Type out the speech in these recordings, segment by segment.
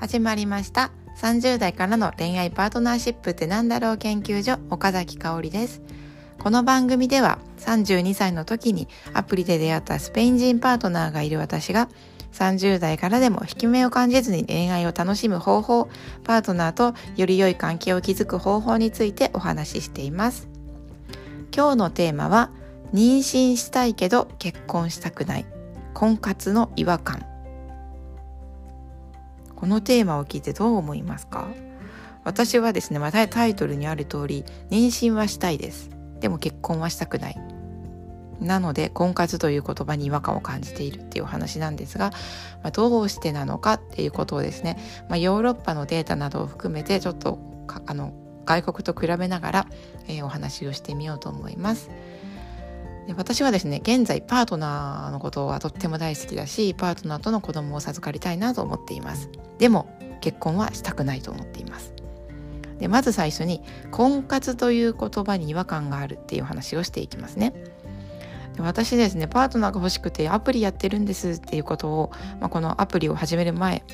始まりました。30代からの恋愛パートナーシップってなんだろう研究所岡崎香織です。この番組では32歳の時にアプリで出会ったスペイン人パートナーがいる私が30代からでも引き目を感じずに恋愛を楽しむ方法パートナーとより良い関係を築く方法についてお話ししています。今日のテーマは妊娠したいけど結婚したくない。婚活の違和感。このテーマを聞いてどう思いますか？私はですね、まあ、タイトルにある通り妊娠はしたいです。でも結婚はしたくない。なので婚活という言葉に違和感を感じている。っていうお話なんですが、まあ、どうしてなのか？っていうことをですね、まあ、ヨーロッパのデータなどを含めてちょっとあの外国と比べながら、えー、お話をしてみようと思います。で私はですね現在パートナーのことはとっても大好きだしパートナーとの子供を授かりたいなと思っています。でも結婚はしたくないと思っています。でまず最初に婚活という言葉に違和感があるっていう話をしていきますね。で私ですねパートナーが欲しくてアプリやってるんですっていうことを、まあ、このアプリを始める前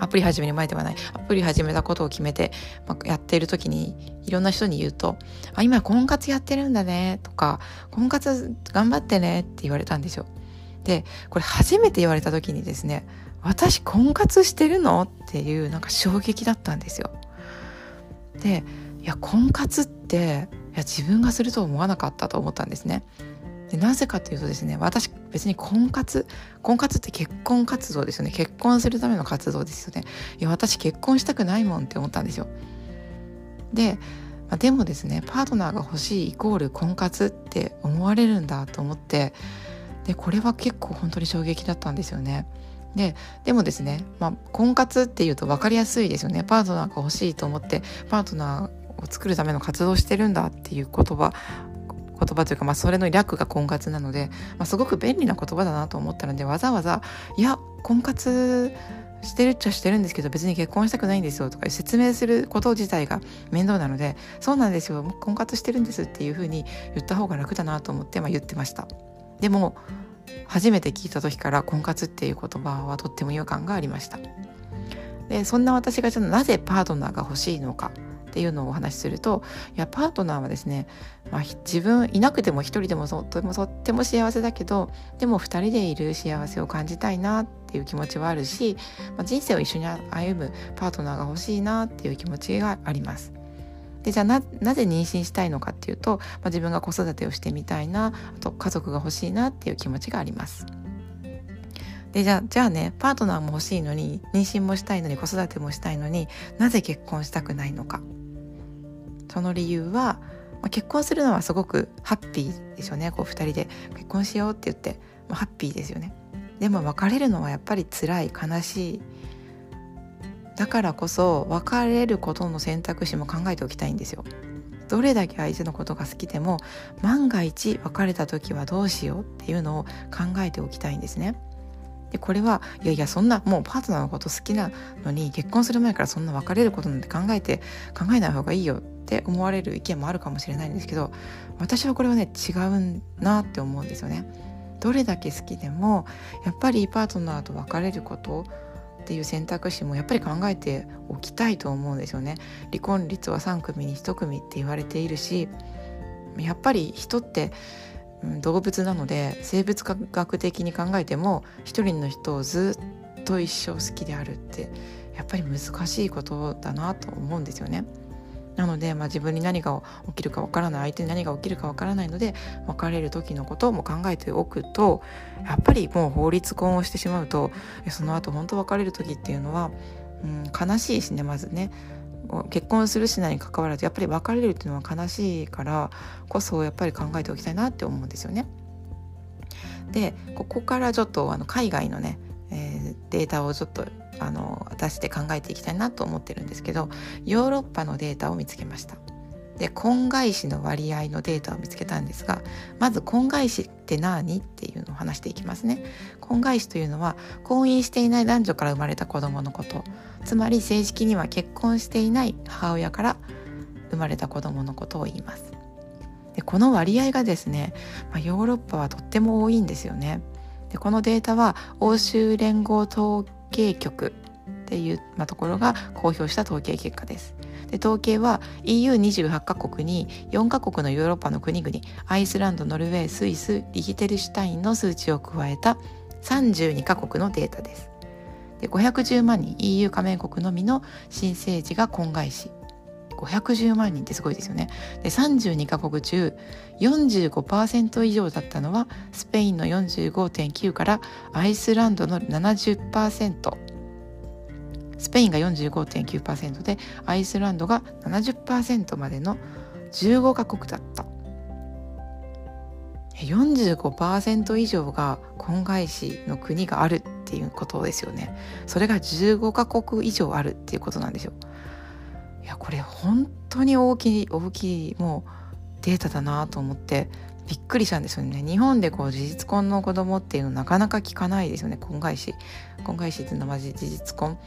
アプリ始める前ではないアプリ始めたことを決めて、まあ、やっている時にいろんな人に言うと「あ今婚活やってるんだね」とか「婚活頑張ってね」って言われたんですよ。でこれ初めて言われた時にですね「私婚活してるの?」っていうなんか衝撃だったんですよ。でいや婚活っていや自分がすると思わなかったと思ったんですね。でなぜかというとですね私別に婚活婚活って結婚活動ですよね。結婚するための活動ですよね。いや私結婚したくないもんって思ったんですよ。で、まあ、でもですねパートナーが欲しいイコール婚活って思われるんだと思ってでこれは結構本当に衝撃だったんですよね。ででもですね、まあ、婚活っていうと分かりやすいですよね。パートナーが欲しいと思ってパートナーを作るための活動してるんだっていう言葉言葉というか、まあ、それの略が婚活なので、まあ、すごく便利な言葉だなと思ったのでわざわざ「いや婚活してるっちゃしてるんですけど別に結婚したくないんですよ」とか説明すること自体が面倒なので「そうなんですよ婚活してるんです」っていうふうに言った方が楽だなと思って、まあ、言ってました。でも初めて聞いた時から婚活っていう言葉はとっても違和感がありました。でそんな私がじゃなぜパートナーが欲しいのかっていうのをお話しするといやパートナーはですね、まあ、自分いなくても一人でもとってもとっても幸せだけどでも二人でいる幸せを感じたいなっていう気持ちはあるし、まあ、人生を一緒に歩むパートナーが欲しいなっていう気持ちがあります。でじゃあなぜ妊娠したいのかっていうと、まあ、自分が子育てをしてみたいなあと家族が欲しいなっていう気持ちがあります。でじゃあじゃあねパートナーも欲しいのに妊娠もしたいのに子育てもしたいのになぜ結婚したくないのかその理由は、まあ、結婚するのはすごくハッピーですよね。こう2人で。結婚しようって言って、まあ、ハッピーですよね。でも別れるのはやっぱり辛い悲しい。だからこそ別れることの選択肢も考えておきたいんですよ。どれだけ相手のことが好きでも万が一別れた時はどうしようっていうのを考えておきたいんですね。でこれはいやいやそんなもうパートナーのこと好きなのに結婚する前からそんな別れることなんて考えて考えない方がいいよ。って思われる意見もあるかもしれないんですけど私はこれはね違うなって思うんですよね。どれだけ好きでもやっぱりパートナーと別れることっていう選択肢もやっぱり考えておきたいと思うんですよね。離婚率は3組に1組って言われているしやっぱり人って動物なので生物学的に考えても一人の人をずっと一生好きであるってやっぱり難しいことだなと思うんですよね。なので、まあ、自分に何が起きるかわからない相手に何が起きるかわからないので別れる時のことも考えておくとやっぱりもう法律婚をしてしまうとその後本当別れる時っていうのは、うん、悲しいしねまずね結婚するしないに関わらずやっぱり別れるっていうのは悲しいからこそやっぱり考えておきたいなって思うんですよね。でここからちょっとあの海外のね、えー、データをちょっとあの出して考えていきたいなと思ってるんですけどヨーロッパのデータを見つけました。で婚外子の割合のデータを見つけたんですがまず婚外子って何っていうのを話していきますね。婚外子というのは婚姻していない男女から生まれた子供のこと。つまり正式には結婚していない母親から生まれた子供のことを言います。でこの割合がですね、まあ、ヨーロッパはとっても多いんですよね。でこのデータは欧州連合統計局っていう、まあ、ところが公表した統計結果です。で統計は EU28 カ国に4カ国のヨーロッパの国々アイスランドノルウェースイスリヒテルシュタインの数値を加えた32カ国のデータです。で510万人 EU 加盟国のみの新生児が婚外子510万人ってすごいですよね。で32カ国中45%以上だったのはスペインの45.9からアイスランドの70%スペインが45.9%でアイスランドが70%までの15カ国だった。45%以上が婚外子の国があるっていうことですよね。それが15カ国以上あるっていうことなんですよ。やこれ本当に大きい大きいもうデータだなと思ってびっくりしたんですよね。日本でこう事実婚の子供っていうのなかなか聞かないですよね。婚外子。婚外子っていうのはまじ事実婚。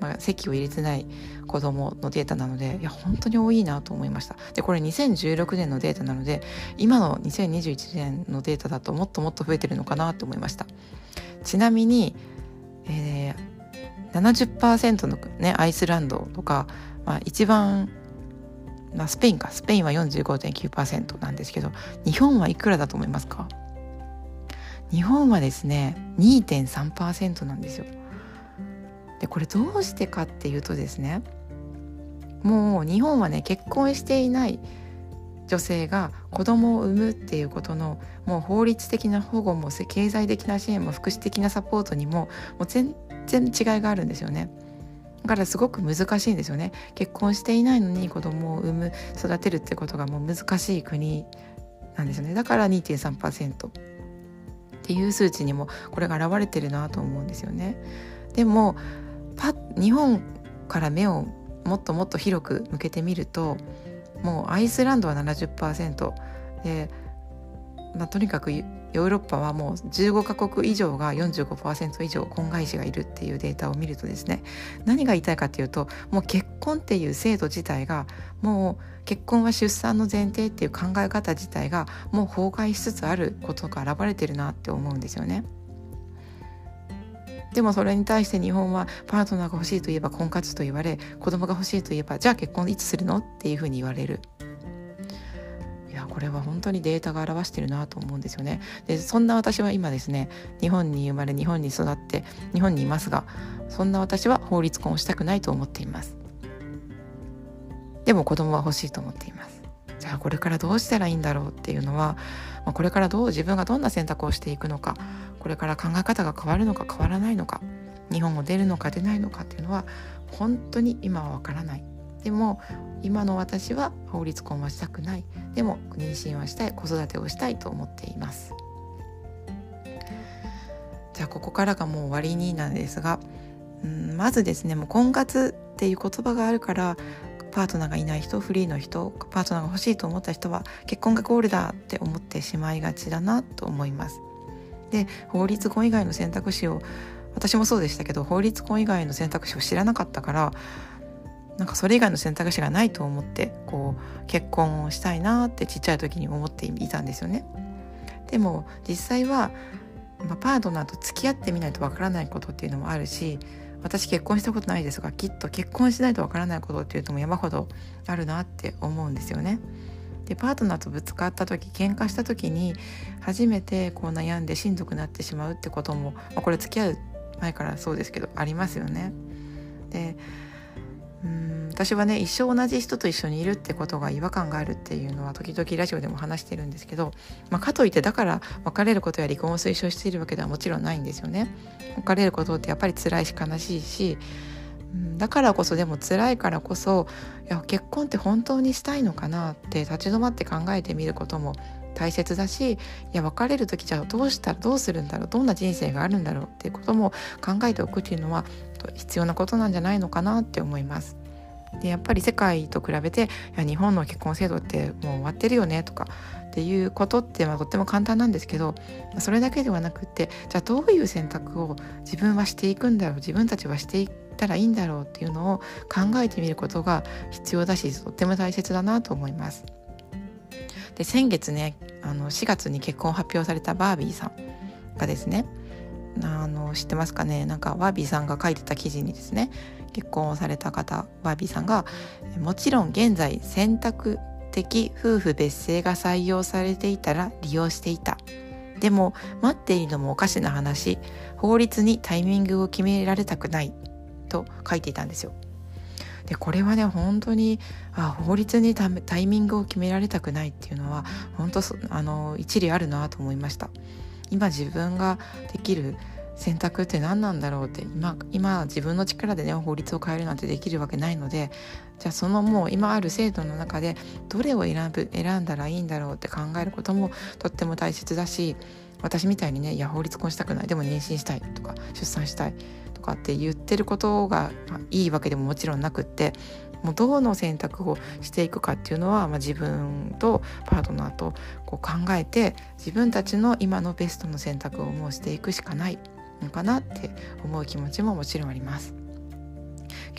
まあ、籍を入れてない子供のデータなのでいや本当に多いなと思いました。でこれ2016年のデータなので今の2021年のデータだともっともっと増えてるのかなと思いました。ちなみに、えー、70%の、ね、アイスランドとかまあ、一番、ま、スペインかスペインは45.9%なんですけど日本はいくらだと思いますか？日本はですね2.3%なんですよ。でこれどうしてかっていうとですねもう日本はね結婚していない女性が子供を産むっていうことのもう法律的な保護も経済的な支援も福祉的なサポートにももう全然違いがあるんですよね。だからすごく難しいんですよね。結婚していないのに子供を産む育てるってことがもう難しい国なんですよね。だから2.3%っていう数値にもこれが現れてるなと思うんですよね。でもパ日本から目をもっともっと広く向けてみるともうアイスランドは70%で、まあ、とにかくヨーロッパはもう15カ国以上が45%以上婚外子がいるっていうデータを見るとですね何が言いたいかっていうともう結婚っていう制度自体がもう結婚は出産の前提っていう考え方自体がもう崩壊しつつあることが現れてるなって思うんですよね。でもそれに対して日本はパートナーが欲しいといえば婚活と言われ子供が欲しいといえばじゃあ結婚いつするのっていうふうに言われるこれは本当にデータが表してるなと思うんですよね。でそんな私は今ですね日本に生まれ日本に育って日本にいますがそんな私は法律婚をしたくないと思っています。でも子供は欲しいと思っています。じゃあこれからどうしたらいいんだろうっていうのは、ま、これからどう自分がどんな選択をしていくのかこれから考え方が変わるのか変わらないのか日本を出るのか出ないのかっていうのは本当に今はわからないでも今の私は法律婚はしたくない。でも妊娠はしたい。子育てをしたいと思っています。じゃあここからがもう終わりになんですがうんまずですねもう婚活っていう言葉があるからパートナーがいない人フリーの人パートナーが欲しいと思った人は結婚がゴールだって思ってしまいがちだなと思います。で法律婚以外の選択肢を私もそうでしたけど法律婚以外の選択肢を知らなかったからなんかそれ以外の選択肢がないと思ってこう結婚をしたいなってちっちゃい時に思っていたんですよね。でも実際は、まあ、パートナーと付き合ってみないとわからないことっていうのもあるし私結婚したことないですがきっと結婚しないとわからないことっていうのも山ほどあるなって思うんですよね。でパートナーとぶつかった時喧嘩した時に初めてこう悩んでしんどくなってしまうってことも、まあ、これ付き合う前からそうですけどありますよね。でうん私はね一生同じ人と一緒にいるってことが違和感があるっていうのは時々ラジオでも話してるんですけど、まあ、かといってだから別れることや離婚を推奨しているわけではもちろんないんですよね。別れることってやっぱり辛いし悲しいしだからこそでも辛いからこそいや結婚って本当にしたいのかなって立ち止まって考えてみることも大切だしいや別れる時じゃあどうしたらどうするんだろうどんな人生があるんだろうっていうことも考えておくっていうのは必要なことなんじゃないのかなって思います。でやっぱり世界と比べていや日本の結婚制度ってもう終わってるよねとかっていうことってまあとっても簡単なんですけどそれだけではなくってじゃあどういう選択を自分はしていくんだろう自分たちはしていったらいいんだろうっていうのを考えてみることが必要だしとっても大切だなと思います。で先月ねあの4月に結婚を発表されたバービーさんがですねあの知ってますかね？なんかワービーさんが書いてた記事にですね結婚をされた方ワービーさんがもちろん現在選択的夫婦別姓が採用されていたら利用していたでも待っているのもおかしな話。法律にタイミングを決められたくない。と書いていたんですよ。でこれはね本当にあ法律にタイミングを決められたくないっていうのは本当あの一理あるなと思いました。今自分ができる選択って何なんだろうって今今自分の力でね法律を変えるなんてできるわけないのでじゃあそのもう今ある制度の中でどれを選ぶ選んだらいいんだろうって考えることもとっても大切だし私みたいにねいや法律婚したくないでも妊娠したいとか出産したいとかって言ってることがいいわけでももちろんなくってもうどの選択をしていくかっていうのは、まあ、自分とパートナーとこう考えて自分たちの今のベストの選択をもうしていくしかないのかなって思う気持ちももちろんあります。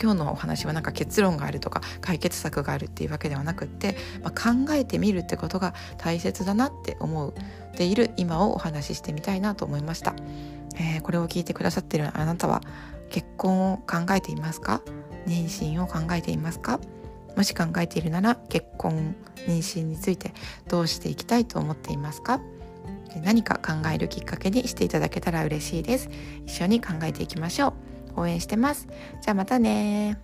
今日のお話はなんか結論があるとか解決策があるっていうわけではなくって、まあ、考えてみるってことが大切だなって思っている今をお話ししてみたいなと思いました、えー、これを聞いてくださってるあなたは結婚を考えていますか？妊娠を考えていますか？もし考えているなら結婚妊娠についてどうしていきたいと思っていますか？何か考えるきっかけにしていただけたら嬉しいです。一緒に考えていきましょう。応援してます。じゃあまたね